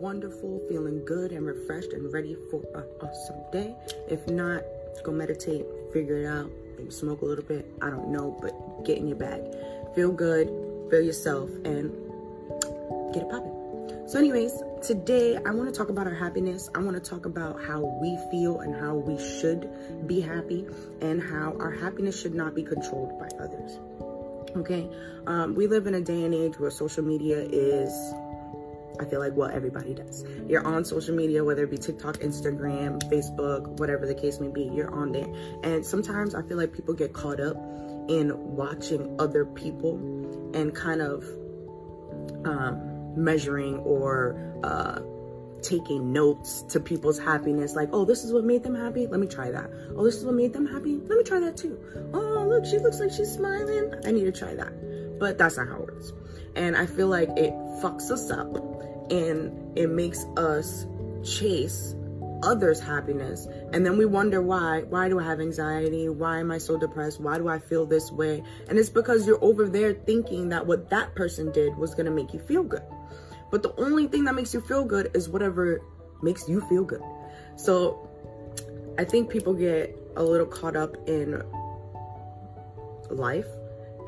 wonderful, feeling good and refreshed and ready for an awesome day. If not, go meditate, figure it out, maybe smoke a little bit. I don't know, but get in your bag. Feel good, feel yourself, and get it popping. So anyways, today I want to talk about our happiness. I want to talk about how we feel and how we should be happy and how our happiness should not be controlled by others. Okay, um, we live in a day and age where social media is I feel like what everybody does. You're on social media, whether it be TikTok, Instagram, Facebook, whatever the case may be, you're on there. And sometimes I feel like people get caught up in watching other people and kind of um, measuring or uh, taking notes to people's happiness. Like, oh, this is what made them happy. Let me try that. Oh, this is what made them happy. Let me try that too. Oh, look, she looks like she's smiling. I need to try that. But that's not how it works. And I feel like it fucks us up and it makes us chase others' happiness. And then we wonder why. Why do I have anxiety? Why am I so depressed? Why do I feel this way? And it's because you're over there thinking that what that person did was going to make you feel good. But the only thing that makes you feel good is whatever makes you feel good. So I think people get a little caught up in life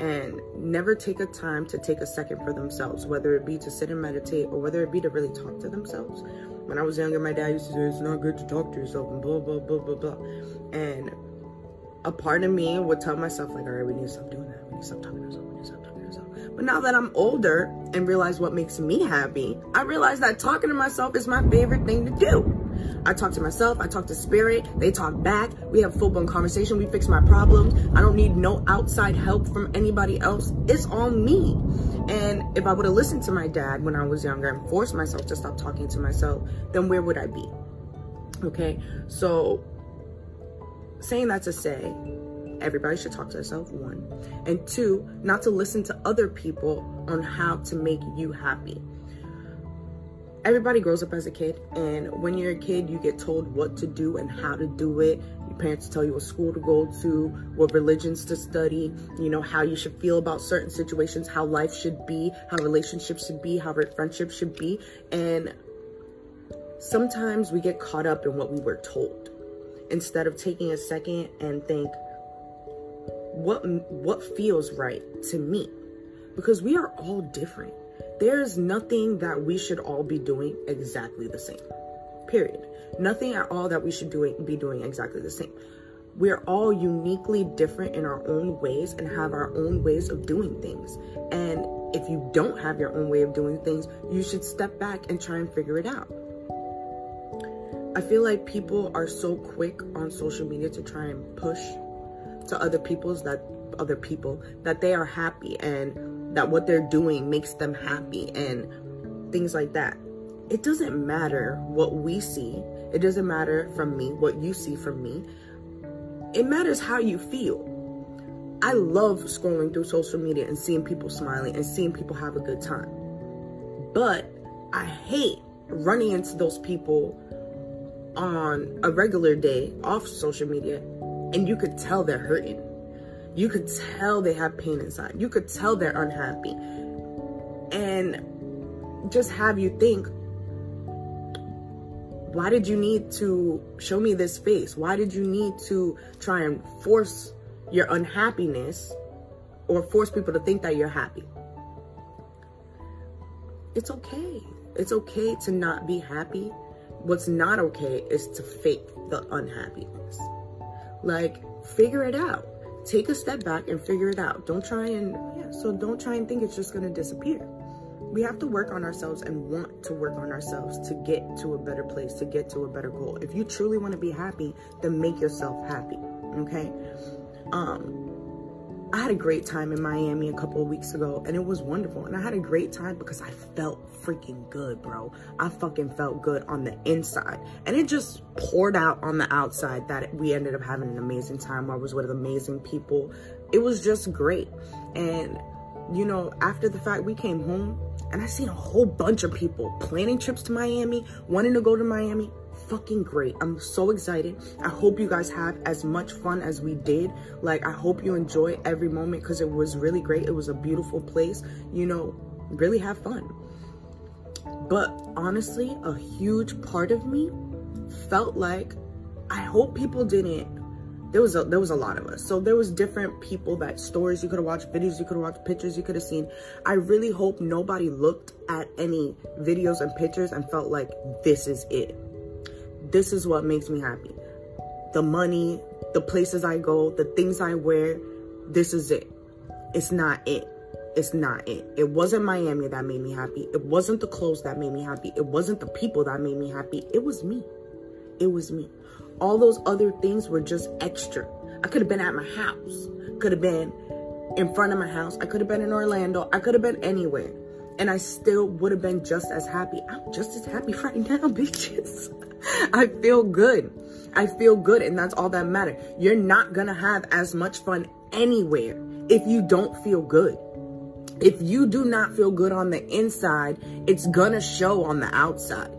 and never take a time to take a second for themselves, whether it be to sit and meditate or whether it be to really talk to themselves. When I was younger, my dad used to say, it's not good to talk to yourself and blah, blah, blah, blah, blah. And a part of me would tell myself like, all right, we need to stop doing that. We need to stop talking to ourselves. We need to stop talking to ourselves. But now that I'm older and realize what makes me happy, I realize that talking to myself is my favorite thing to do. I talk to myself, I talk to spirit, they talk back, we have full blown conversation, we fix my problems. I don't need no outside help from anybody else. It's all me. And if I would have listened to my dad when I was younger and forced myself to stop talking to myself, then where would I be? Okay, so saying that to say, everybody should talk to themselves, one. And two, not to listen to other people on how to make you happy everybody grows up as a kid and when you're a kid you get told what to do and how to do it. Your parents tell you what school to go to what religions to study you know how you should feel about certain situations how life should be how relationships should be how friendships should be. And sometimes we get caught up in what we were told instead of taking a second and think what what feels right to me? Because we are all different there's nothing that we should all be doing exactly the same. Period. Nothing at all that we should be doing exactly the same. We're all uniquely different in our own ways and have our own ways of doing things. And if you don't have your own way of doing things, you should step back and try and figure it out. I feel like people are so quick on social media to try and push to other people's that other people that they are happy and that what they're doing makes them happy and things like that. It doesn't matter what we see. It doesn't matter from me, what you see from me. It matters how you feel. I love scrolling through social media and seeing people smiling and seeing people have a good time. But I hate running into those people on a regular day off social media and you could tell they're hurting you could tell they have pain inside. You could tell they're unhappy. And just have you think, why did you need to show me this face? Why did you need to try and force your unhappiness or force people to think that you're happy? It's okay. It's okay to not be happy. What's not okay is to fake the unhappiness. Like, figure it out take a step back and figure it out. Don't try and, yeah, so don't try and think it's just going to disappear. We have to work on ourselves and want to work on ourselves to get to a better place, to get to a better goal. If you truly want to be happy, then make yourself happy. Okay. Um, I had a great time in Miami a couple of weeks ago and it was wonderful. And I had a great time because I felt freaking good, bro. I fucking felt good on the inside. And it just poured out on the outside that we ended up having an amazing time. I was with amazing people. It was just great. And, you know, after the fact, we came home and I seen a whole bunch of people planning trips to Miami, wanting to go to Miami fucking great. I'm so excited. I hope you guys have as much fun as we did. Like, I hope you enjoy every moment because it was really great. It was a beautiful place. You know, really have fun. But honestly, a huge part of me felt like I hope people didn't there was a there was a lot of us so there was different people that stories you could have watched videos you could have watched pictures you could have seen i really hope nobody looked at any videos and pictures and felt like this is it this is what makes me happy. The money the places i go the things i wear this is it. It's not it. It's not it. It wasn't miami that made me happy. It wasn't the clothes that made me happy. It wasn't the people that made me happy. It was me. It was me. All those other things were just extra. I could have been at my house, could have been in front of my house. I could have been in Orlando. I could have been anywhere. And I still would have been just as happy. I'm just as happy right now, bitches. I feel good. I feel good. And that's all that matters. You're not to have as much fun anywhere if you don't feel good. If you do not feel good on the inside, it's to show on the outside.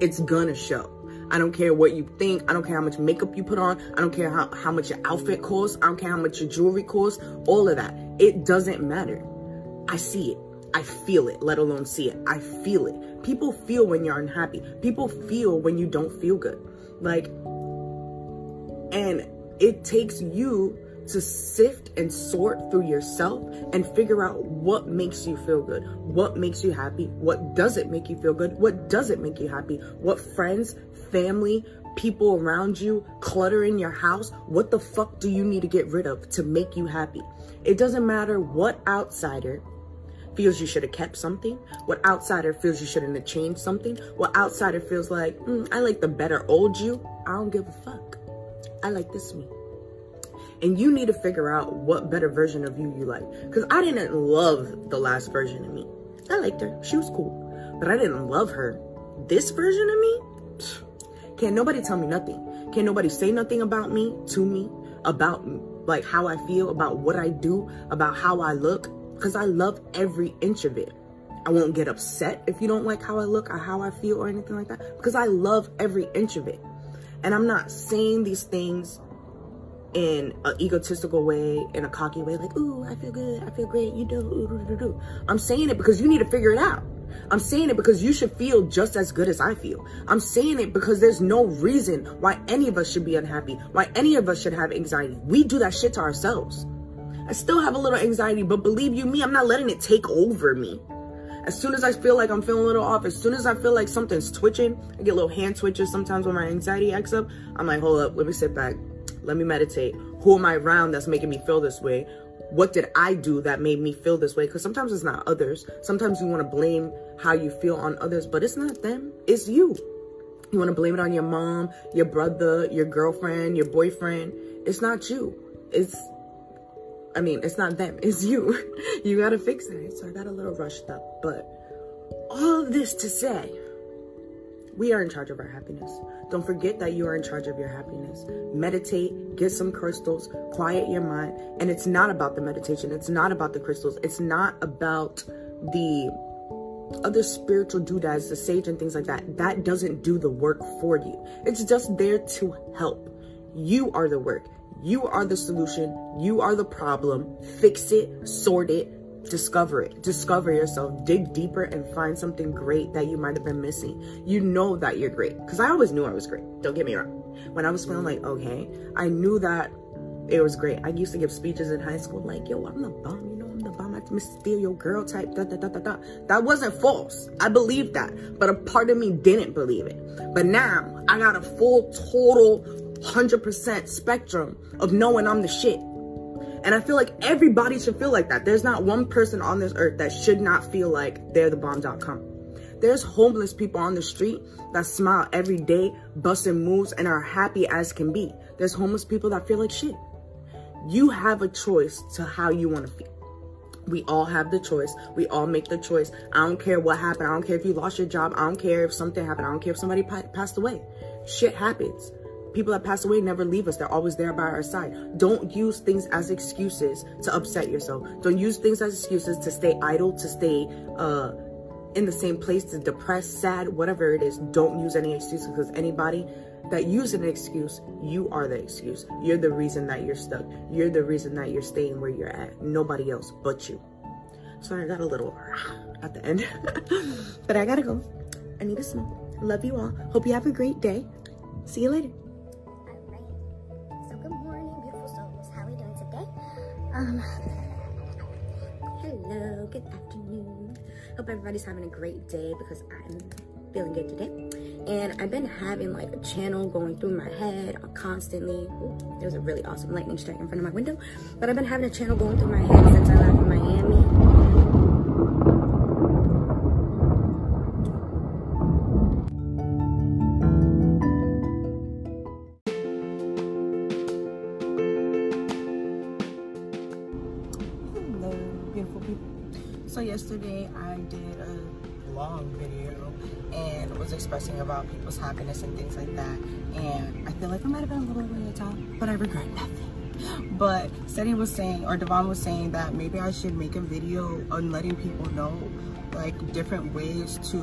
It's to show. I don't care what you think. I don't care how much makeup you put on. I don't care how, how much your outfit costs. I don't care how much your jewelry costs. All of that. It doesn't matter. I see it. I feel it, let alone see it. I feel it. People feel when you're unhappy. People feel when you don't feel good. Like, and it takes you to sift and sort through yourself and figure out what makes you feel good, what makes you happy, what doesn't make you feel good, what doesn't make you happy, what friends, family, people around you, clutter in your house, what the fuck do you need to get rid of to make you happy? It doesn't matter what outsider feels you should have kept something, what outsider feels you shouldn't have changed something, what outsider feels like, mm, I like the better old you. I don't give a fuck. I like this me. And you need to figure out what better version of you you like. Because I didn't love the last version of me. I liked her. She was cool. But I didn't love her. This version of me? Can't nobody tell me nothing. Can't nobody say nothing about me, to me, about like how I feel, about what I do, about how I look. Because I love every inch of it. I won't get upset if you don't like how I look or how I feel or anything like that. Because I love every inch of it. And I'm not saying these things in an egotistical way, in a cocky way, like, ooh, I feel good, I feel great, you do, ooh, do, do, do. I'm saying it because you need to figure it out. I'm saying it because you should feel just as good as I feel. I'm saying it because there's no reason why any of us should be unhappy, why any of us should have anxiety. We do that shit to ourselves. I still have a little anxiety, but believe you me, I'm not letting it take over me. As soon as I feel like I'm feeling a little off, as soon as I feel like something's twitching, I get little hand twitches sometimes when my anxiety acts up. I'm like, hold up, let me sit back. Let me meditate. Who am I around that's making me feel this way? What did I do that made me feel this way? Because sometimes it's not others. Sometimes you want to blame how you feel on others, but it's not them. It's you. You want to blame it on your mom, your brother, your girlfriend, your boyfriend. It's not you. It's, I mean, it's not them. It's you. you got to fix it. So I got a little rushed up, but all of this to say, we are in charge of our happiness. Don't forget that you are in charge of your happiness. Meditate, get some crystals, quiet your mind. And it's not about the meditation. It's not about the crystals. It's not about the other spiritual doodads, the sage and things like that. That doesn't do the work for you. It's just there to help. You are the work. You are the solution. You are the problem. Fix it, sort it, discover it. Discover yourself. Dig deeper and find something great that you might have been missing. You know that you're great. Because i always knew i was great. Don't get me wrong. When i was feeling like okay i knew that it was great. I used to give speeches in high school like yo i'm the bomb you know i'm the bomb i'm the Stereo girl type da, da, da, da, da. that wasn't false. I believed that. But a part of me didn't believe it. But now i got a full total 100% spectrum of knowing i'm the shit and I feel like everybody should feel like that. There's not one person on this earth that should not feel like they're the bomb.com. There's homeless people on the street that smile every day, busting moves, and are happy as can be. There's homeless people that feel like shit. You have a choice to how you want to feel. We all have the choice. We all make the choice. I don't care what happened. I don't care if you lost your job. I don't care if something happened. I don't care if somebody passed away. Shit happens. People that pass away never leave us. They're always there by our side. Don't use things as excuses to upset yourself. Don't use things as excuses to stay idle, to stay uh, in the same place, to depress, sad, whatever it is. Don't use any excuses because anybody that uses an excuse, you are the excuse. You're the reason that you're stuck. You're the reason that you're staying where you're at. Nobody else but you. Sorry, I got a little at the end, but I gotta go. I need a smoke. Love you all. Hope you have a great day. See you later. Um hello, good afternoon. Hope everybody's having a great day because I'm feeling good today. And I've been having like a channel going through my head constantly. Ooh, was a really awesome lightning strike in front of my window. But I've been having a channel going through my head since I left Miami. Expressing about people's happiness and things like that. And I feel like I might have been a little the top, but I regret nothing. But Seti was saying, or Devon was saying that maybe I should make a video on letting people know like different ways to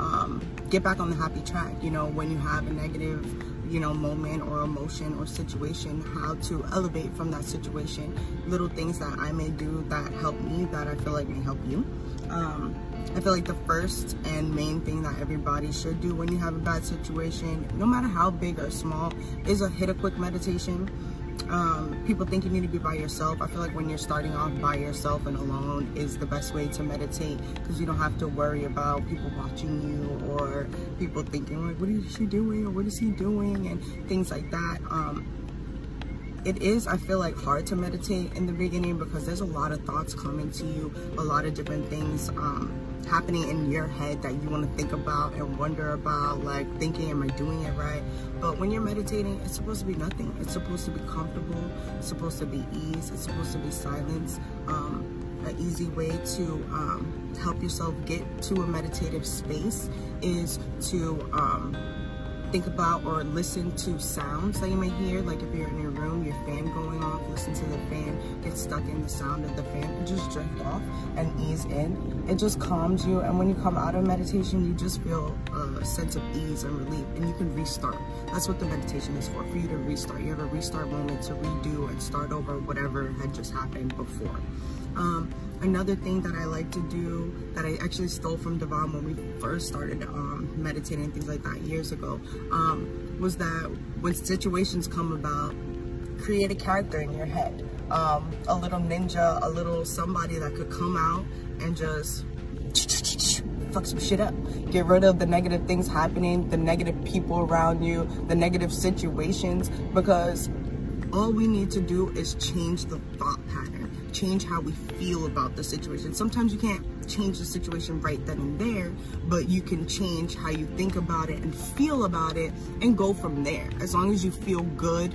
um, get back on the happy track. You know, when you have a negative, you know, moment or emotion or situation, how to elevate from that situation. Little things that I may do that help me that I feel like may help you. Um, I feel like the first and main thing that everybody should do when you have a bad situation, no matter how big or small, is a hit a quick meditation um, people think you need to be by yourself. I feel like when you're starting off by yourself and alone is the best way to meditate because you don't have to worry about people watching you or people thinking like, what is she doing or what is he doing and things like that. Um, it is, I feel like, hard to meditate in the beginning because there's a lot of thoughts coming to you, a lot of different things um, happening in your head that you want to think about and wonder about, like thinking, am I doing it right? But when you're meditating, it's supposed to be nothing. It's supposed to be comfortable. It's supposed to be ease. It's supposed to be silence. Um, an easy way to um, help yourself get to a meditative space is to um, think about or listen to sounds that you may hear. Like if you're in your room, your fan going off, listen to the fan, get stuck in the sound of the fan, and just drift off and ease in. It just calms you. And when you come out of meditation, you just feel a sense of ease and relief and you can restart. That's what the meditation is for, for you to restart. You have a restart moment to redo and start over whatever had just happened before. Um, another thing that I like to do that I actually stole from Devon when we first started um, meditating things like that years ago um, was that when situations come about, create a character in your head. Um, a little ninja, a little somebody that could come out and just fuck some shit up. Get rid of the negative things happening, the negative people around you, the negative situations, because all we need to do is change the thought change how we feel about the situation. Sometimes you can't change the situation right then and there, but you can change how you think about it and feel about it and go from there. As long as you feel good,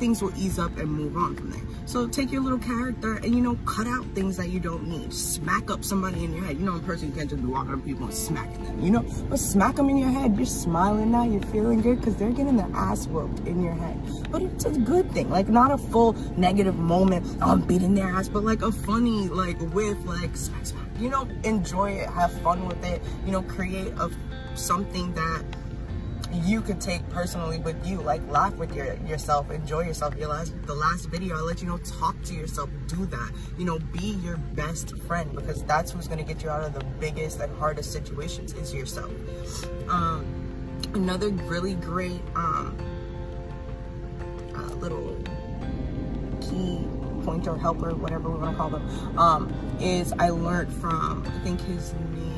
things will ease up and move on from there. So take your little character and, you know, cut out things that you don't need. Smack up somebody in your head. You know, a person you can't just be walking up people and smacking them, you know? But smack them in your head. You're smiling now. You're feeling good because they're getting their ass whooped in your head. But it's a good thing. Like, not a full negative moment. Oh, I'm beating their ass. But, like, a funny, like, with, like, smack, smack. You know, enjoy it. Have fun with it. You know, create a something that you could take personally with you like laugh with your yourself enjoy yourself. Your last the last video i let you know talk to yourself do that. You know be your best friend because that's who's going to get you out of the biggest and hardest situations is yourself. Um another really great um uh, little key pointer helper whatever we want to call them um is i learned from i think his name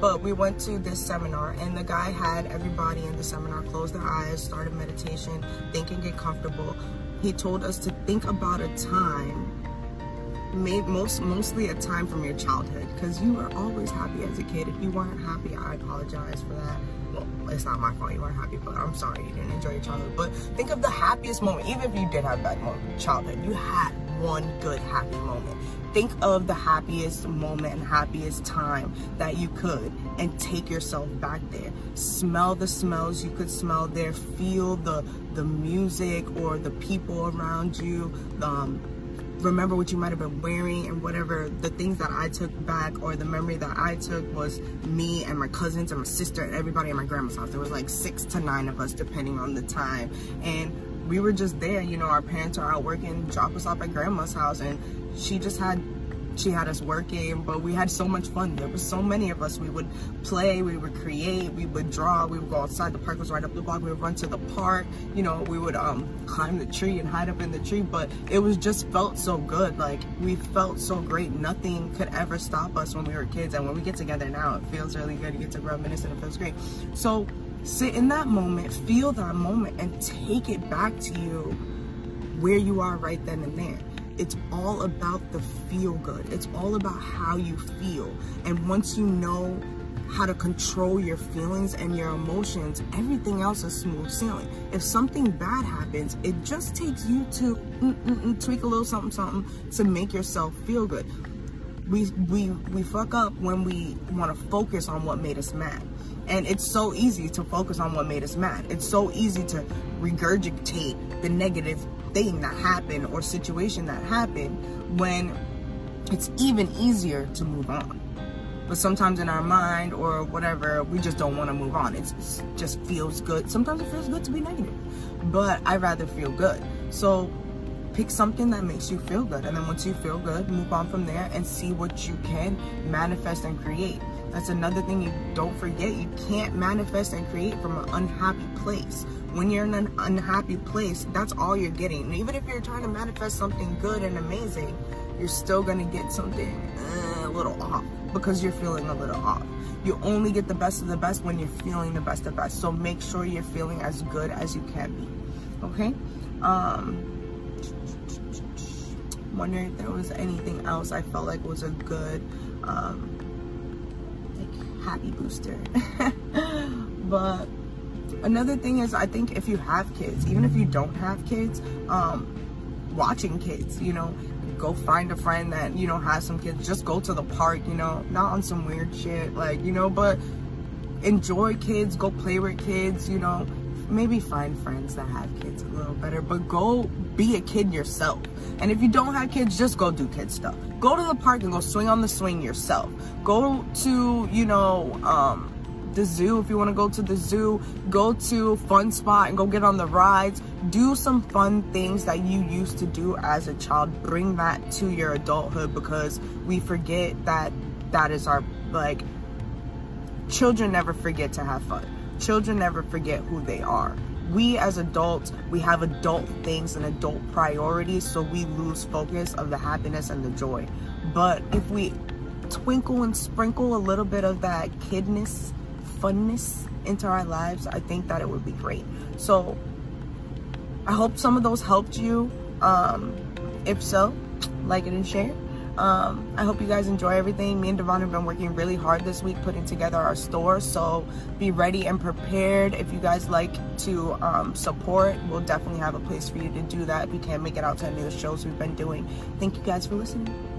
but we went to this seminar and the guy had everybody in the seminar close their eyes, started meditation, think and get comfortable. He told us to think about a time, made most mostly a time from your childhood, because you were always happy as a kid. If you weren't happy, I apologize for that. Well, it's not my fault you weren't happy, but I'm sorry you didn't enjoy your childhood. But think of the happiest moment, even if you did have bad moment, childhood, you had one good happy moment. Think of the happiest moment and happiest time that you could and take yourself back there. Smell the smells you could smell there. Feel the the music or the people around you. Um, remember what you might have been wearing and whatever. The things that I took back or the memory that I took was me and my cousins and my sister and everybody at my grandma's house. There was like six to nine of us depending on the time. And we were just there you know our parents are out working drop us off at grandma's house and she just had she had us working, but we had so much fun. There was so many of us. We would play, we would create, we would draw, we would go outside. The park was right up the block. We would run to the park. You know, we would um, climb the tree and hide up in the tree. But it was just felt so good. Like we felt so great. Nothing could ever stop us when we were kids. And when we get together now, it feels really good. You get to reminisce and it feels great. So sit in that moment, feel that moment, and take it back to you where you are right then and there it's all about the feel good. It's all about how you feel. And once you know how to control your feelings and your emotions, everything else is smooth sailing. If something bad happens, it just takes you to mm, mm, mm, tweak a little something, something to make yourself feel good. We, we, we fuck up when we want to focus on what made us mad. And it's so easy to focus on what made us mad. It's so easy to regurgitate the negative thing that happened or situation that happened when it's even easier to move on. But sometimes in our mind or whatever, we just don't want to move on. It just feels good. Sometimes it feels good to be negative, but I rather feel good. So pick something that makes you feel good. And then once you feel good, move on from there and see what you can manifest and create. That's another thing you don't forget. You can't manifest and create from an unhappy place. When you're in an unhappy place, that's all you're getting. And even if you're trying to manifest something good and amazing, you're still gonna get something uh, a little off because you're feeling a little off. You only get the best of the best when you're feeling the best of best. So make sure you're feeling as good as you can be. Okay? Um, wondering if there was anything else I felt like was a good um, happy booster. but another thing is I think if you have kids, even if you don't have kids, um, watching kids, you know, go find a friend that, you know, has some kids. Just go to the park, you know, not on some weird shit, like, you know, but enjoy kids, go play with kids, you know, maybe find friends that have kids a little better, but go be a kid yourself. And if you don't have kids, just go do kid stuff. Go to the park and go swing on the swing yourself. Go to, you know, um, the zoo if you want to go to the zoo. Go to fun spot and go get on the rides. Do some fun things that you used to do as a child. Bring that to your adulthood because we forget that that is our, like, children never forget to have fun. Children never forget who they are we as adults, we have adult things and adult priorities, so we lose focus of the happiness and the joy. But if we twinkle and sprinkle a little bit of that kidness, funness into our lives, I think that it would be great. So I hope some of those helped you. Um, if so, like it and share. Um, I hope you guys enjoy everything. Me and Devon have been working really hard this week putting together our store. So be ready and prepared. If you guys like to um, support, we'll definitely have a place for you to do that. If you can't make it out to any of the shows we've been doing. Thank you guys for listening.